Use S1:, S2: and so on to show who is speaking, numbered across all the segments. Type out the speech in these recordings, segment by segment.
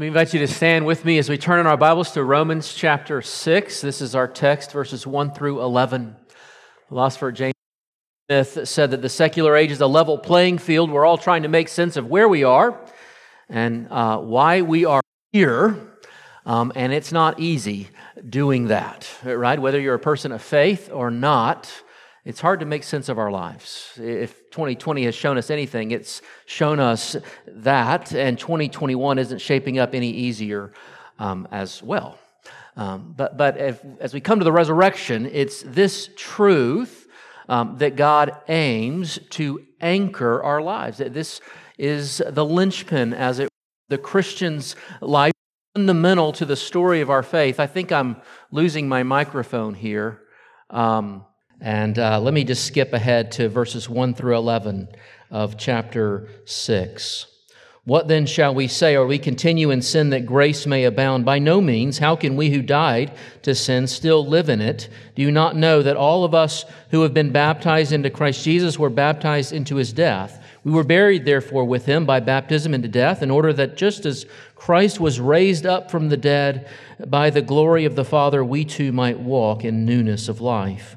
S1: Let me invite you to stand with me as we turn in our Bibles to Romans chapter 6. This is our text, verses 1 through 11. Philosopher James Smith said that the secular age is a level playing field. We're all trying to make sense of where we are and uh, why we are here. Um, and it's not easy doing that, right? Whether you're a person of faith or not, it's hard to make sense of our lives. If 2020 has shown us anything, it's shown us that, and 2021 isn't shaping up any easier um, as well. Um, but but if, as we come to the resurrection, it's this truth um, that God aims to anchor our lives. That This is the linchpin, as it the Christian's life, fundamental to the story of our faith. I think I'm losing my microphone here. Um, and uh, let me just skip ahead to verses 1 through 11 of chapter 6. What then shall we say? Are we continue in sin that grace may abound? By no means. How can we who died to sin still live in it? Do you not know that all of us who have been baptized into Christ Jesus were baptized into his death? We were buried, therefore, with him by baptism into death, in order that just as Christ was raised up from the dead by the glory of the Father, we too might walk in newness of life.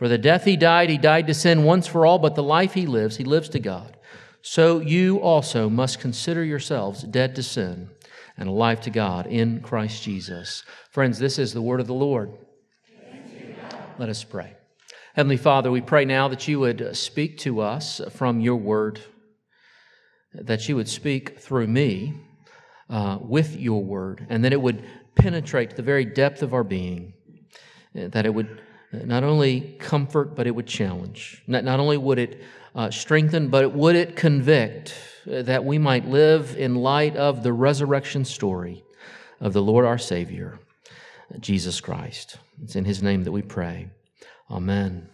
S1: For the death he died, he died to sin once for all, but the life he lives, he lives to God. So you also must consider yourselves dead to sin and alive to God in Christ Jesus. Friends, this is the word of the Lord. Let us pray. Heavenly Father, we pray now that you would speak to us from your word, that you would speak through me uh, with your word, and that it would penetrate to the very depth of our being, that it would not only comfort, but it would challenge. Not, not only would it uh, strengthen, but it would it convict uh, that we might live in light of the resurrection story of the Lord our Savior, Jesus Christ. It's in His name that we pray. Amen.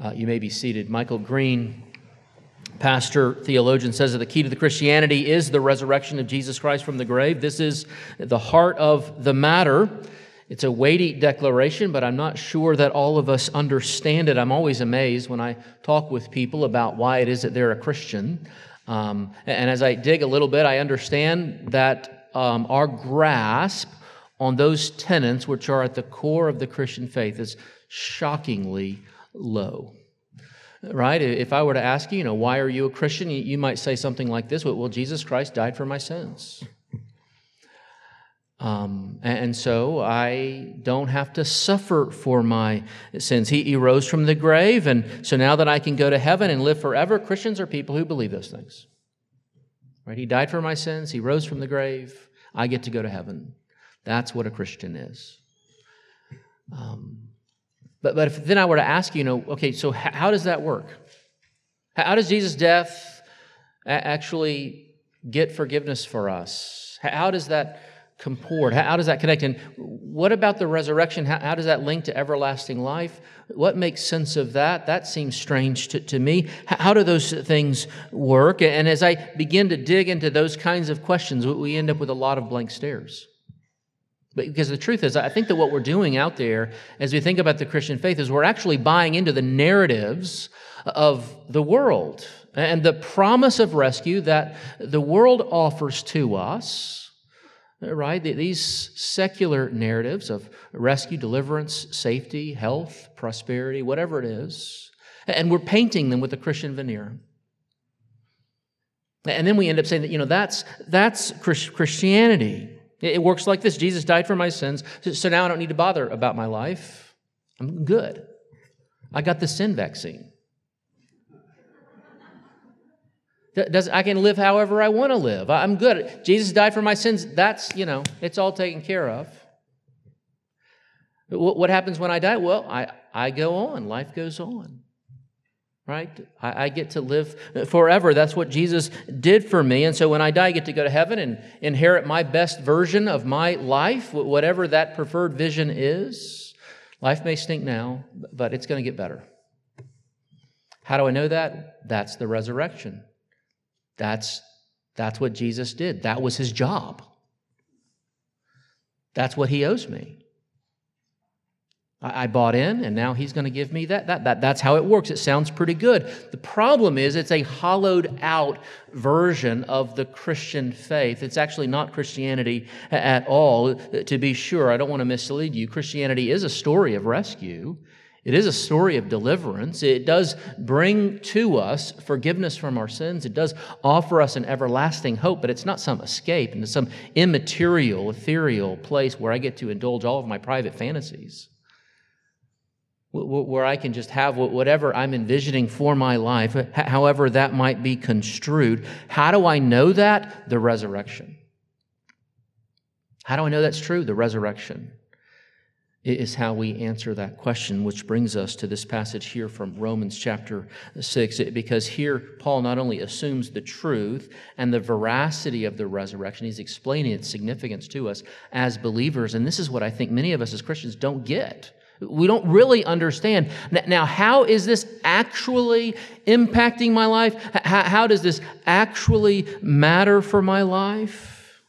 S1: Uh, you may be seated. Michael Green, pastor, theologian, says that the key to the Christianity is the resurrection of Jesus Christ from the grave. This is the heart of the matter. It's a weighty declaration, but I'm not sure that all of us understand it. I'm always amazed when I talk with people about why it is that they're a Christian. Um, and as I dig a little bit, I understand that um, our grasp on those tenets, which are at the core of the Christian faith, is shockingly low. Right? If I were to ask you, you know, why are you a Christian? You might say something like this Well, Jesus Christ died for my sins. Um, and so I don't have to suffer for my sins. He, he rose from the grave, and so now that I can go to heaven and live forever, Christians are people who believe those things. Right? He died for my sins, he rose from the grave, I get to go to heaven. That's what a Christian is. Um, but, but if then I were to ask you, you know, okay, so how, how does that work? How, how does Jesus' death actually get forgiveness for us? How does that comport? How, does that connect? And what about the resurrection? How, how, does that link to everlasting life? What makes sense of that? That seems strange to, to me. How, how do those things work? And as I begin to dig into those kinds of questions, we end up with a lot of blank stares. But because the truth is, I think that what we're doing out there as we think about the Christian faith is we're actually buying into the narratives of the world and the promise of rescue that the world offers to us right? These secular narratives of rescue, deliverance, safety, health, prosperity, whatever it is, and we're painting them with a Christian veneer. And then we end up saying that, you know, that's, that's Christianity. It works like this Jesus died for my sins, so now I don't need to bother about my life. I'm good. I got the sin vaccine. Does, I can live however I want to live. I'm good. Jesus died for my sins. That's, you know, it's all taken care of. What happens when I die? Well, I, I go on. Life goes on. right? I, I, get to live forever. That's what Jesus did for me. And so when I die, I get to go to heaven and inherit my best version of my life, whatever that preferred vision is. Life may stink now, but it's going to get better. How do I know that? That's the resurrection. That's, that's what Jesus did. That was his job. That's what he owes me. I bought in, and now he's going to give me that. that, that. That's how it works. It sounds pretty good. The problem is, it's a hollowed out version of the Christian faith. It's actually not Christianity at all, to be sure. I don't want to mislead you. Christianity is a story of rescue, it is a story of deliverance. It does bring to us forgiveness from our sins, it does offer us an everlasting hope, but it's not some escape into some immaterial, ethereal place where I get to indulge all of my private fantasies where I can just have whatever I'm envisioning for my life, however that might be construed. How do I know that? The resurrection. How do I know that's true? The resurrection is how we answer that question, which brings us to this passage here from Romans chapter 6. Because here, Paul not only assumes the truth and the veracity of the resurrection, he's explaining its significance to us as believers. And this is what I think many of us as Christians don't get. We don't really understand. Now, how is this actually impacting my life? How does this actually matter for my life?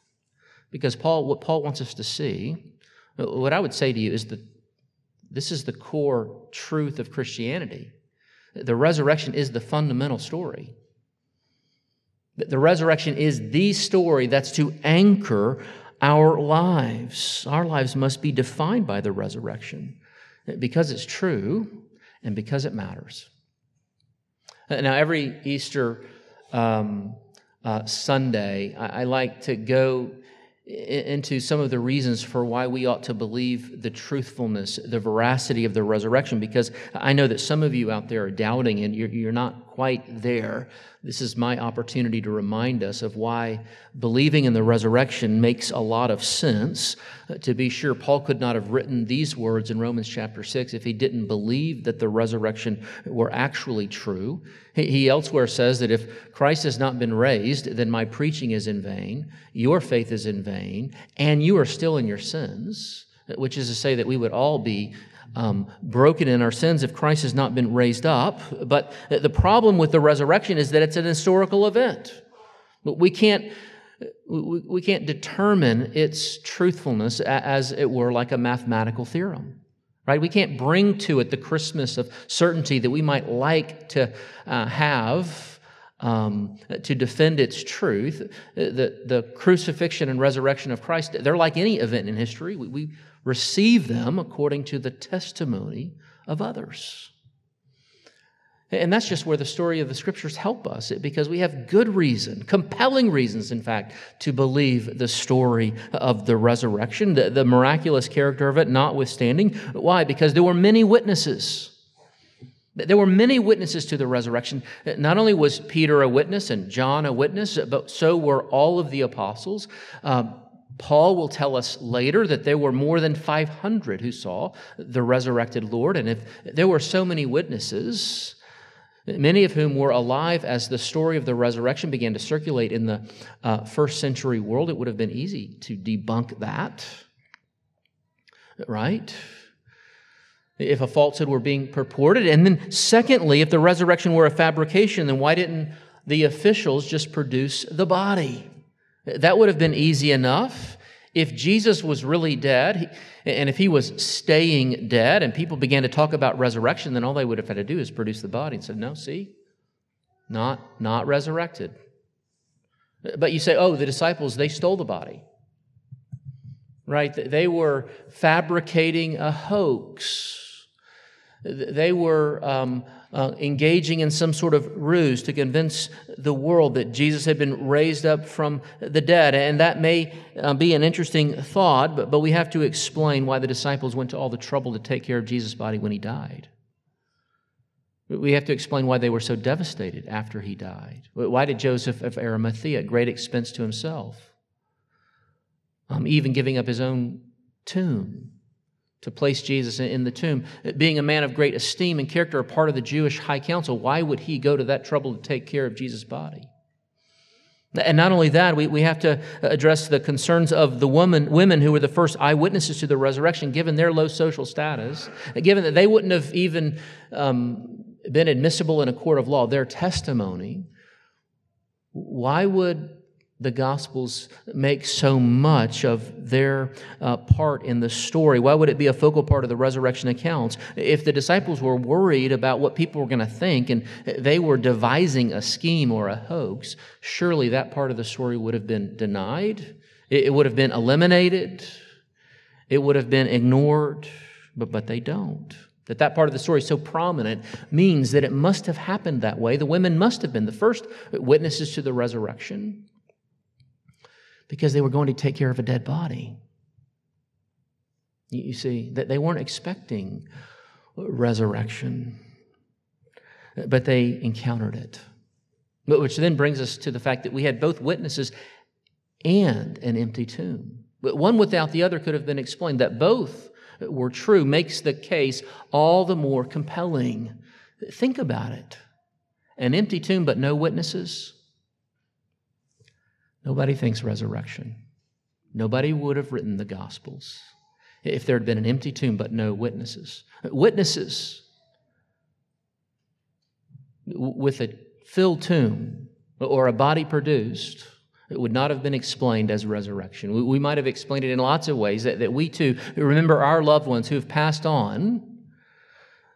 S1: Because Paul, what Paul wants us to see, what I would say to you is that this is the core truth of Christianity. The resurrection is the fundamental story. The resurrection is the story that's to anchor our lives. Our lives must be defined by the resurrection because it's true and because it matters. Now, every Easter um, uh, Sunday, I, I like to go into some of the reasons for why we ought to believe the truthfulness, the veracity of the resurrection, because I know that some of you out there are doubting and you're, you're not quite there. This is my opportunity to remind us of why believing in the resurrection makes a lot of sense. Uh, to be sure, Paul could not have written these words in Romans chapter 6 if he didn't believe that the resurrection were actually true. He, he elsewhere says that if Christ has not been raised, then my preaching is in vain, your faith is in vain, and you are still in your sins which is to say that we would all be um, broken in our sins if Christ has not been raised up. But the problem with the resurrection is that it's an historical event. We can't, we can't determine its truthfulness as it were like a mathematical theorem. Right? We can't bring to it the Christmas of certainty that we might like to uh, have um, to defend its truth. The, the crucifixion and resurrection of Christ, they're like any event in history. We, we, receive them according to the testimony of others. And that's just where the story of the scriptures help us because we have good reason, compelling reasons, in fact, to believe the story of the resurrection, the, the miraculous character of it notwithstanding. Why? Because there were many witnesses. There were many witnesses to the resurrection. Not only was Peter a witness and John a witness, but so were all of the apostles. Um, Paul will tell us later that there were more than 500 who saw the resurrected Lord. And if there were so many witnesses, many of whom were alive as the story of the resurrection began to circulate in the uh, first century world, it would have been easy to debunk that. Right? If a falsehood were being purported. And then, secondly, if the resurrection were a fabrication, then why didn't the officials just produce the body? That would have been easy enough. If Jesus was really dead, and if he was staying dead, and people began to talk about resurrection, then all they would have had to do is produce the body and said, No, see, not, not resurrected. But you say, Oh, the disciples, they stole the body. Right? They were fabricating a hoax. They were um, uh, engaging in some sort of ruse to convince the world that Jesus had been raised up from the dead. And that may uh, be an interesting thought, but, but we have to explain why the disciples went to all the trouble to take care of Jesus' body when he died. We have to explain why they were so devastated after he died. Why did Joseph of Arimathea, at great expense to himself, um, even giving up his own tomb, to place Jesus in the tomb. Being a man of great esteem and character, a part of the Jewish high council, why would he go to that trouble to take care of Jesus' body? And not only that, we, we have to address the concerns of the woman, women who were the first eyewitnesses to the resurrection, given their low social status, given that they wouldn't have even um, been admissible in a court of law, their testimony. Why would the Gospels make so much of their uh, part in the story? Why would it be a focal part of the resurrection accounts? If the disciples were worried about what people were going to think and they were devising a scheme or a hoax, surely that part of the story would have been denied, it would have been eliminated, it would have been ignored, but, but they don't. That that part of the story is so prominent means that it must have happened that way. The women must have been the first witnesses to the resurrection because they were going to take care of a dead body. You see, that they weren't expecting resurrection, but they encountered it. Which then brings us to the fact that we had both witnesses and an empty tomb. But one without the other could have been explained. That both were true makes the case all the more compelling. Think about it an empty tomb, but no witnesses. Nobody thinks resurrection. Nobody would have written the Gospels if there had been an empty tomb but no witnesses. Witnesses with a filled tomb or a body produced it would not have been explained as resurrection. We, we, might have explained it in lots of ways that, that we too remember our loved ones who have passed on,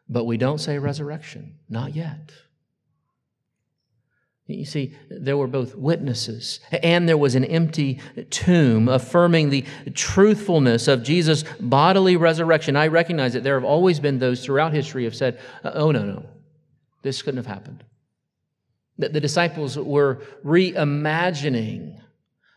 S1: but we don't say resurrection. Not yet. You see, there were both witnesses and there was an empty tomb affirming the truthfulness of Jesus' bodily resurrection. I recognize that there have always been those throughout history have said, oh, no, no, this couldn't have happened. That the disciples were reimagining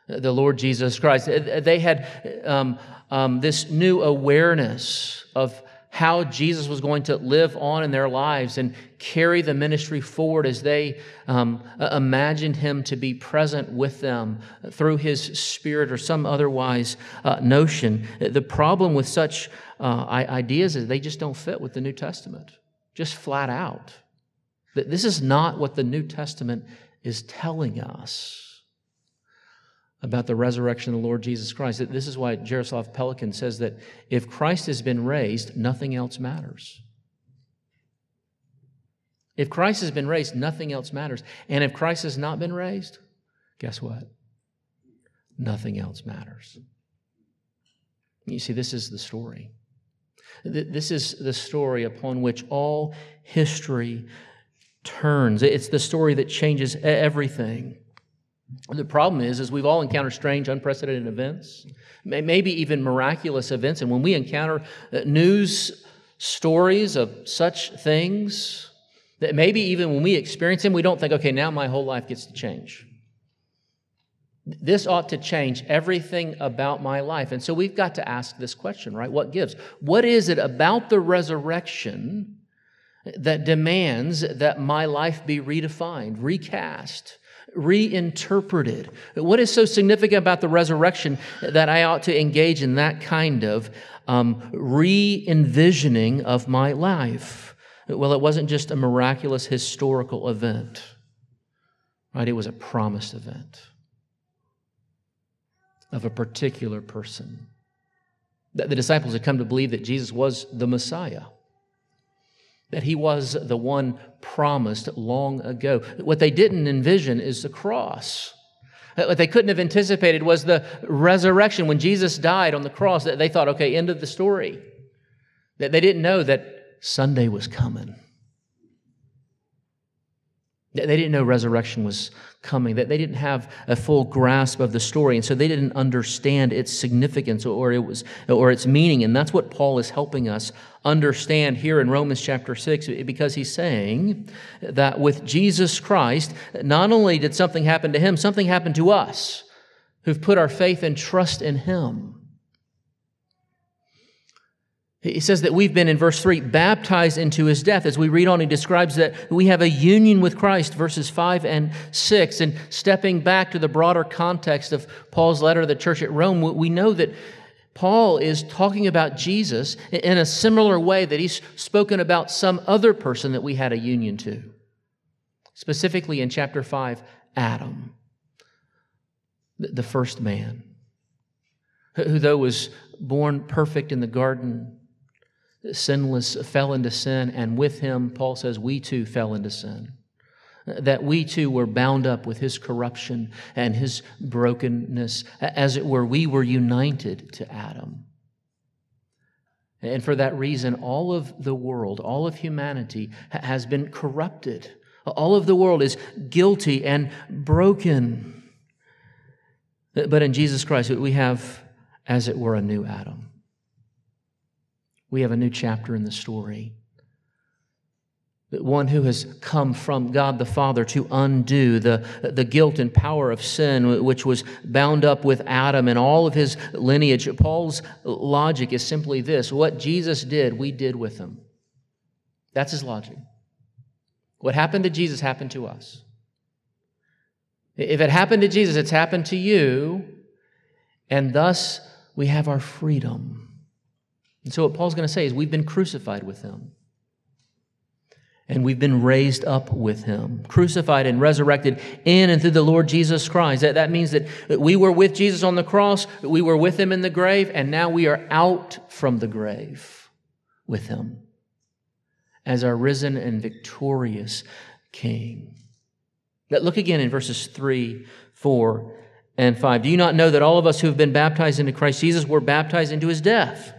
S1: the Lord Jesus Christ. They had um, um, this new awareness of how Jesus was going to live on in their lives and carry the ministry forward as they um, imagined him to be present with them through his spirit or some otherwise uh, notion. The problem with such uh, ideas is they just don't fit with the New Testament, just flat out. This is not what the New Testament is telling us about the resurrection of the Lord Jesus Christ. This is why Jaroslav Pelikan says that if Christ has been raised, nothing else matters. If Christ has been raised, nothing else matters. And if Christ has not been raised, guess what? Nothing else matters. You see, this is the story. This is the story upon which all history turns. It's the story that changes everything. The problem is, is we've all encountered strange, unprecedented events, maybe even miraculous events. And when we encounter uh, news stories of such things, that maybe even when we experience them, we don't think, okay, now my whole life gets to change. This ought to change everything about my life. And so we've got to ask this question, right? What gives? What is it about the resurrection that demands that my life be redefined, recast? Reinterpreted. What is so significant about the resurrection that I ought to engage in that kind of um, re envisioning of my life? Well, it wasn't just a miraculous historical event, right? It was a promised event of a particular person. The disciples had come to believe that Jesus was the Messiah that he was the one promised long ago. What they didn't envision is the cross. What they couldn't have anticipated was the resurrection. When Jesus died on the cross, that they thought, okay, end of the story. That they didn't know that Sunday was coming. They didn't know resurrection was coming, that they didn't have a full grasp of the story, and so they didn't understand its significance or, it was, or its meaning. And that's what Paul is helping us understand here in Romans chapter 6, because he's saying that with Jesus Christ, not only did something happen to him, something happened to us who've put our faith and trust in him. He says that we've been, in verse 3, baptized into his death. As we read on, he describes that we have a union with Christ, verses 5 and 6. And stepping back to the broader context of Paul's letter to the church at Rome, we know that Paul is talking about Jesus in a similar way that he's spoken about some other person that we had a union to. Specifically in chapter 5, Adam, the first man, who, though was born perfect in the garden, sinless, fell into sin, and with him, Paul says, we too fell into sin that we too were bound up with his corruption and his brokenness. As it were, we were united to Adam. And for that reason, all of the world, all of humanity has been corrupted. All of the world is guilty and broken. But in Jesus Christ, we have, as it were, a new Adam. We have a new chapter in the story one who has come from God the Father to undo the, the guilt and power of sin, which was bound up with Adam and all of his lineage. Paul's logic is simply this what Jesus did, we did with him. That's his logic. What happened to Jesus happened to us. If it happened to Jesus, it's happened to you, and thus we have our freedom. And so, what Paul's going to say is, we've been crucified with him and we've been raised up with him, crucified and resurrected in and through the Lord Jesus Christ. That, that means that we were with Jesus on the cross, we were with him in the grave, and now we are out from the grave with him as our risen and victorious King. But look again in verses 3, 4, and 5. Do you not know that all of us who have been baptized into Christ Jesus were baptized into his death?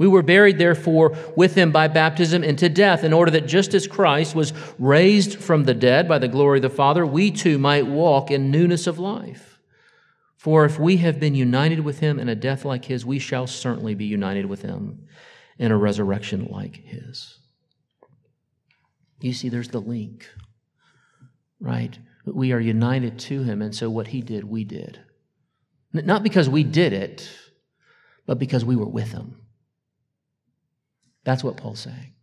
S1: We were buried, therefore, with him by baptism into death, in order that just as Christ was raised from the dead by the glory of the Father, we too might walk in newness of life. For if we have been united with him in a death like his, we shall certainly be united with him in a resurrection like his. You see, there's the link, right? We are united to him, and so what he did, we did. Not because we did it, but because we were with him. That's what Paul's saying.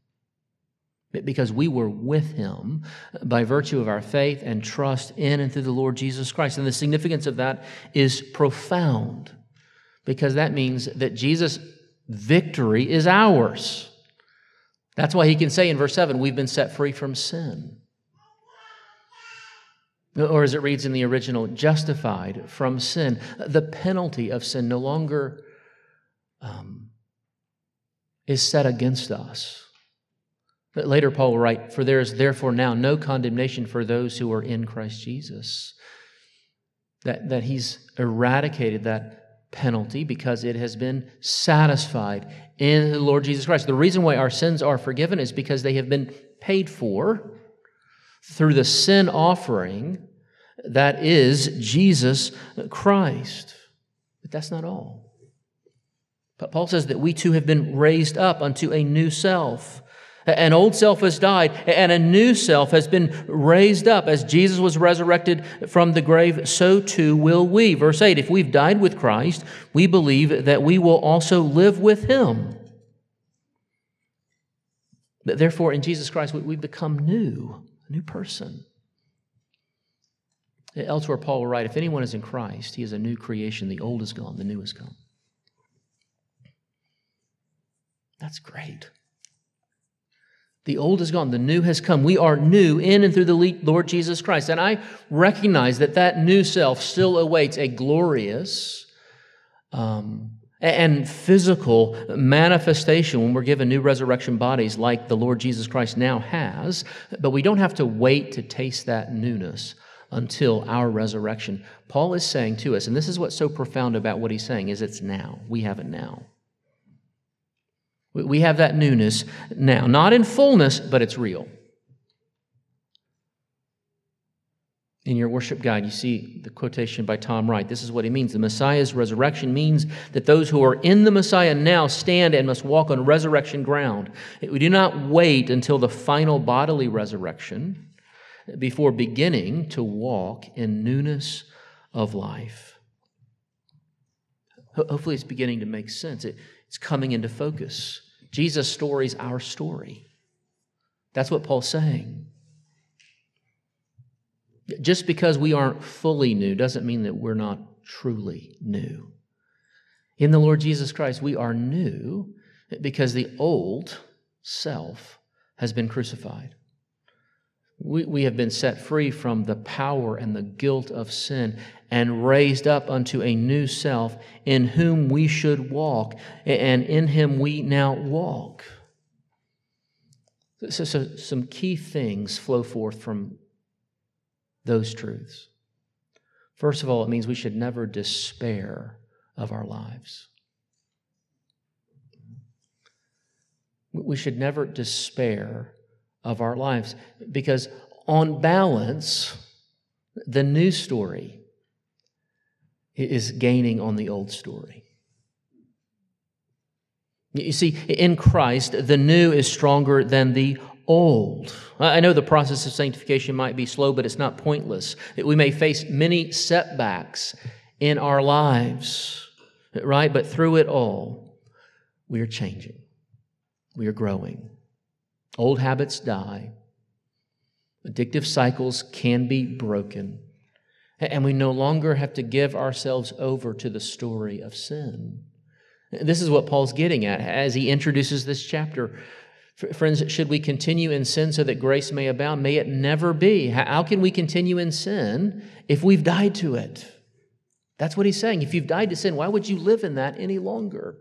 S1: Because we were with him by virtue of our faith and trust in and through the Lord Jesus Christ. And the significance of that is profound because that means that Jesus' victory is ours. That's why he can say in verse 7 we've been set free from sin. Or as it reads in the original, justified from sin. The penalty of sin no longer um, is set against us. But later, Paul will write, For there is therefore now no condemnation for those who are in Christ Jesus. That, that he's eradicated that penalty because it has been satisfied in the Lord Jesus Christ. The reason why our sins are forgiven is because they have been paid for through the sin offering that is Jesus Christ. But that's not all. But Paul says that we too have been raised up unto a new self. An old self has died, and a new self has been raised up. As Jesus was resurrected from the grave, so too will we. Verse 8 If we've died with Christ, we believe that we will also live with him. Therefore, in Jesus Christ, we become new, a new person. Elsewhere, Paul will write If anyone is in Christ, he is a new creation. The old is gone, the new is come. That's great. The old is gone, the new has come. We are new in and through the Lord Jesus Christ. And I recognize that that new self still awaits a glorious um, and physical manifestation when we're given new resurrection bodies like the Lord Jesus Christ now has. But we don't have to wait to taste that newness until our resurrection. Paul is saying to us, and this is what's so profound about what he's saying, is it's now. We have it now. We have that newness now. Not in fullness, but it's real. In your worship guide, you see the quotation by Tom Wright. This is what he means. The Messiah's resurrection means that those who are in the Messiah now stand and must walk on resurrection ground. We do not wait until the final bodily resurrection before beginning to walk in newness of life. Hopefully, it's beginning to make sense. It, it's coming into focus. Jesus' story is our story. That's what Paul's saying. Just because we aren't fully new doesn't mean that we're not truly new. In the Lord Jesus Christ, we are new because the old self has been crucified. We, we have been set free from the power and the guilt of sin and raised up unto a new self in whom we should walk, and in him we now walk. So, so some key things flow forth from those truths. First of all, it means we should never despair of our lives. We should never despair of our lives because, on balance, the new story is gaining on the old story. You see, in Christ, the new is stronger than the old. I know the process of sanctification might be slow, but it's not pointless. We may face many setbacks in our lives, right? But through it all, we are changing, we are growing. Old habits die, addictive cycles can be broken, and we no longer have to give ourselves over to the story of sin. This is what Paul's getting at as he introduces this chapter. Friends, should we continue in sin so that grace may abound? May it never be. How can we continue in sin if we've died to it? That's what he's saying. If you've died to sin, why would you live in that any longer?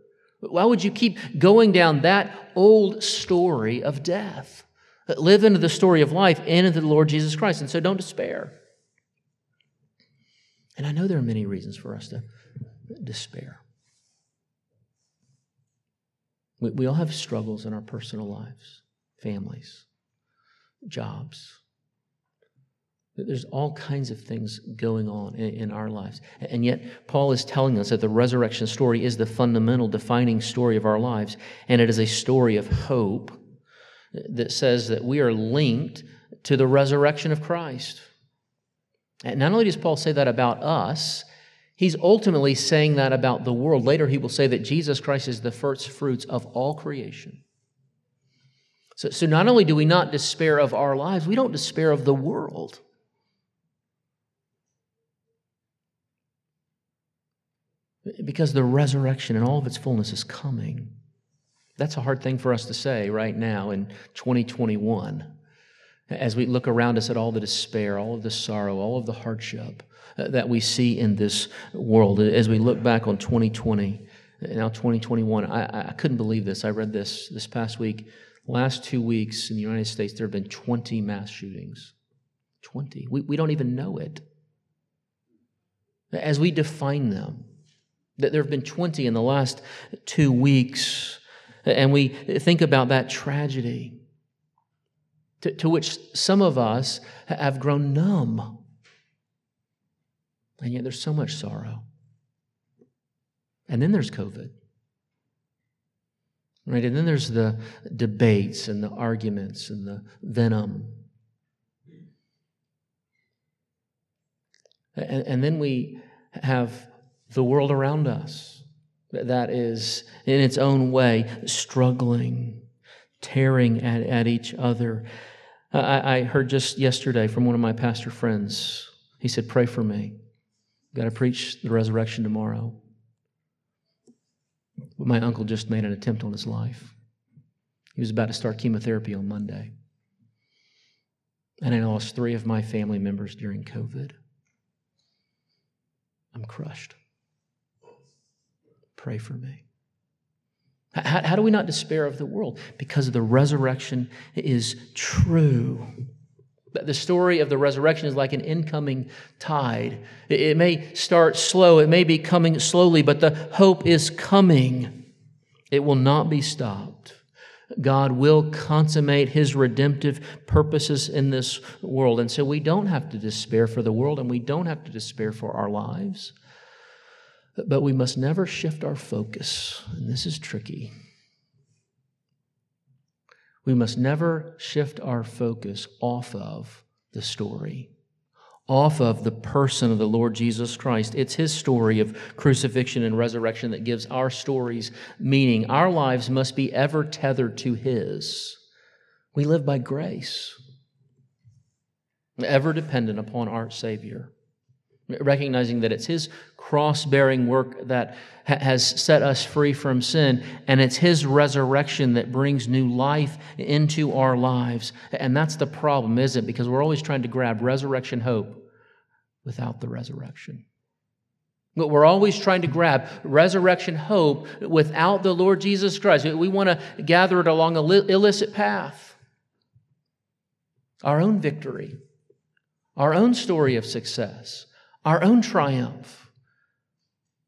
S1: Why would you keep going down that old story of death? Live into the story of life and into the Lord Jesus Christ. And so don't despair. And I know there are many reasons for us to despair. We, we all have struggles in our personal lives, families, jobs. There's all kinds of things going on in, our lives. And yet, Paul is telling us that the resurrection story is the fundamental defining story of our lives. And it is a story of hope that says that we are linked to the resurrection of Christ. And not only does Paul say that about us, He's ultimately saying that about the world. Later, he will say that Jesus Christ is the first fruits of all creation. So, so not only do we not despair of our lives, we don't despair of the world. Because the resurrection and all of its fullness is coming. That's a hard thing for us to say right now in 2021 as we look around us at all the despair, all of the sorrow, all of the hardship uh, that we see in this world. As we look back on 2020, now 2021, I, I couldn't believe this. I read this this past week. Last two weeks in the United States, there have been 20 mass shootings. 20. We, we don't even know it. As we define them, that there have been 20 in the last two weeks, and we think about that tragedy to, to which some of us have grown numb. And yet there's so much sorrow. And then there's COVID. Right? And then there's the debates and the arguments and the venom. And, and then we have the world around us that is, in its own way, struggling, tearing at, at each other. I, I heard just yesterday from one of my pastor friends. He said, Pray for me. Got to preach the resurrection tomorrow. But my uncle just made an attempt on his life. He was about to start chemotherapy on Monday. And I lost three of my family members during COVID. I'm crushed. Pray for me. How, how, do we not despair of the world? Because the resurrection is true. The story of the resurrection is like an incoming tide. It may start slow, it may be coming slowly, but the hope is coming. It will not be stopped. God will consummate his redemptive purposes in this world. And so we don't have to despair for the world and we don't have to despair for our lives. But we must never shift our focus. And this is tricky. We must never shift our focus off of the story, off of the person of the Lord Jesus Christ. It's his story of crucifixion and resurrection that gives our stories meaning. Our lives must be ever tethered to his. We live by grace, ever dependent upon our Savior. recognizing that it's His cross bearing work that ha- has set us free from sin, and it's His resurrection that brings new life into our lives. And that's the problem, isn't it? Because we're always trying to grab resurrection hope without the resurrection. But we're always trying to grab resurrection hope without the Lord Jesus Christ. We want to gather it along a illicit path. Our own victory, our own story of success, our own triumph,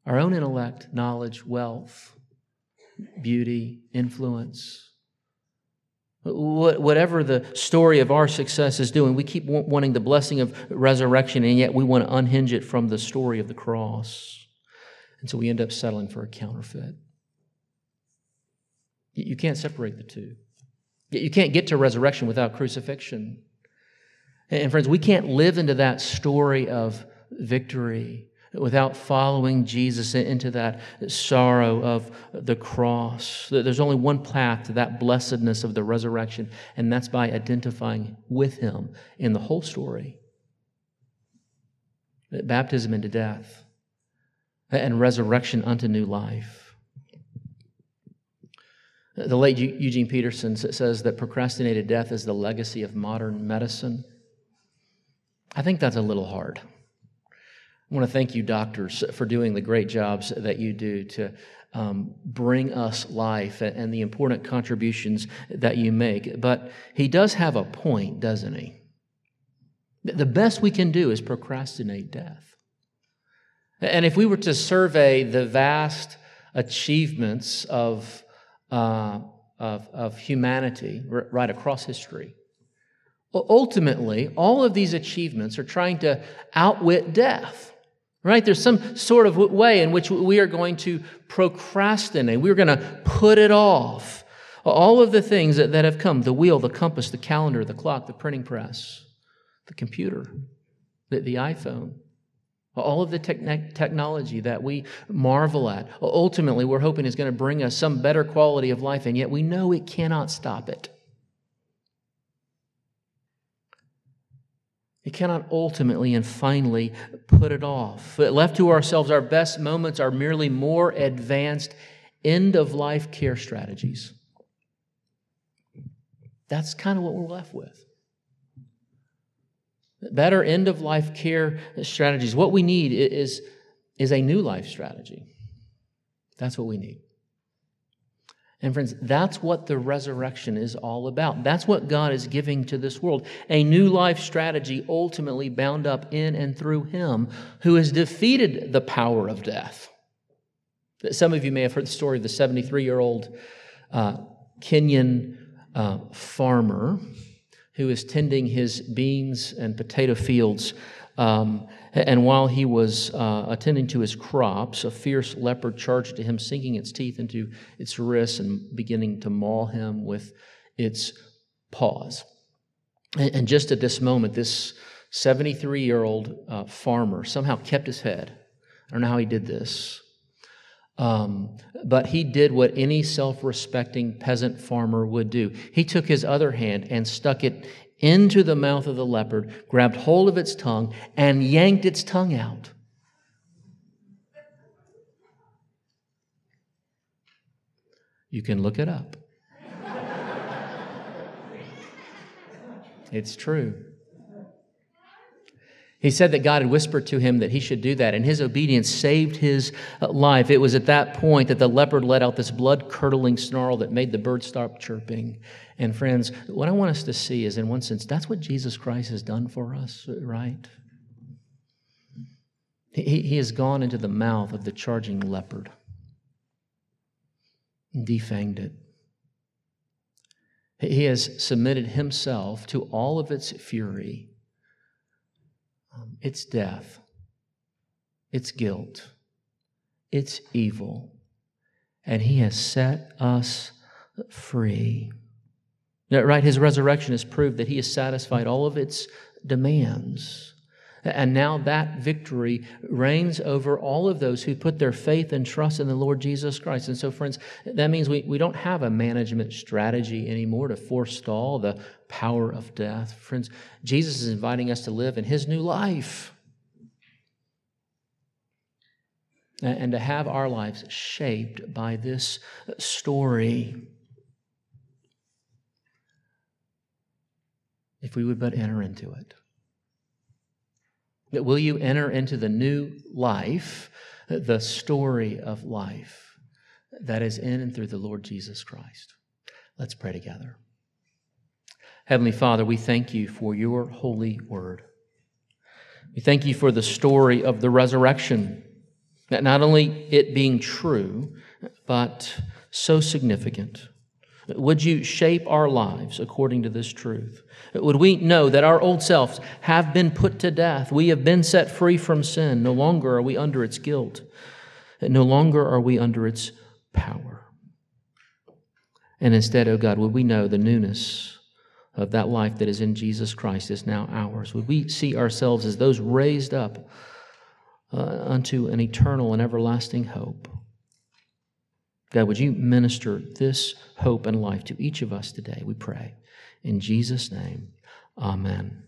S1: our own intellect, knowledge, wealth, beauty, influence. Whatever the story of our success is doing, we keep wanting the blessing of resurrection, and yet we want to unhinge it from the story of the cross. And so we end up settling for a counterfeit. You can't separate the two. You can't get to resurrection without crucifixion. And friends, we can't live into that story of victory without following Jesus into that sorrow of the cross. There's only one path to that blessedness of the resurrection, and that's by identifying with Him in the whole story baptism into death and resurrection unto new life. The late Eugene Peterson says that procrastinated death is the legacy of modern medicine. I think that's a little hard. I want to thank you, doctors, for doing the great jobs that you do to um, bring us life and the important contributions that you make. But he does have a point, doesn't he? The best we can do is procrastinate death. And if we were to survey the vast achievements of, uh, of, of humanity right across history, ultimately, all of these achievements are trying to outwit death. Right? There's some sort of way in which we are going to procrastinate. We're going to put it off. All of the things that, that have come the wheel, the compass, the calendar, the clock, the printing press, the computer, the, the iPhone, all of the te- technology that we marvel at, ultimately, we're hoping is going to bring us some better quality of life, and yet we know it cannot stop it. It cannot ultimately and finally put it off. Left to ourselves, our best moments are merely more advanced end of life care strategies. That's kind of what we're left with. Better end of life care strategies. What we need is, is a new life strategy. That's what we need. And friends, that's what the resurrection is all about. That's what God is giving to this world a new life strategy, ultimately bound up in and through Him who has defeated the power of death. Some of you may have heard the story of the 73 year old uh, Kenyan uh, farmer who is tending his beans and potato fields um, and while he was uh, attending to his crops, a fierce leopard charged to him, sinking its teeth into its wrists and beginning to maul him with its paws. And, and just at this moment, this 73 year old uh, farmer somehow kept his head. I don't know how he did this. Um, but he did what any self respecting peasant farmer would do. He took his other hand and stuck it into the mouth of the leopard, grabbed hold of its tongue, and yanked its tongue out. You can look it up. it's true. He said that God had whispered to him that he should do that, and his obedience saved his uh, life. It was at that point that the leopard let out this blood curdling snarl that made the bird stop chirping. And, friends, what I want us to see is, in one sense, that's what Jesus Christ has done for us, right? He, he has gone into the mouth of the charging leopard, defanged it. He has submitted himself to all of its fury um, it's death, it's guilt, it's evil, and He has set us free. Right? His resurrection has proved that He has satisfied all of its demands. And now that victory reigns over all of those who put their faith and trust in the Lord Jesus Christ. And so, friends, that means we, we don't have a management strategy anymore to forestall the power of death. Friends, Jesus is inviting us to live in his new life. and to have our lives shaped by this story. If we would but enter into it. That will you enter into the new life, the story of life that is in and through the Lord Jesus Christ? Let's pray together. Heavenly Father, we thank you for your holy word. We thank you for the story of the resurrection, that not only it being true, but so significant. Would you shape our lives according to this truth? Would we know that our old selves have been put to death? We have been set free from sin. No longer are we under its guilt. No longer are we under its power. And instead, oh God, would we know the newness of that life that is in Jesus Christ is now ours? Would we see ourselves as those raised up uh, unto an eternal and everlasting hope? God, would you minister this hope and life to each of us today? We pray. In Jesus' name, amen.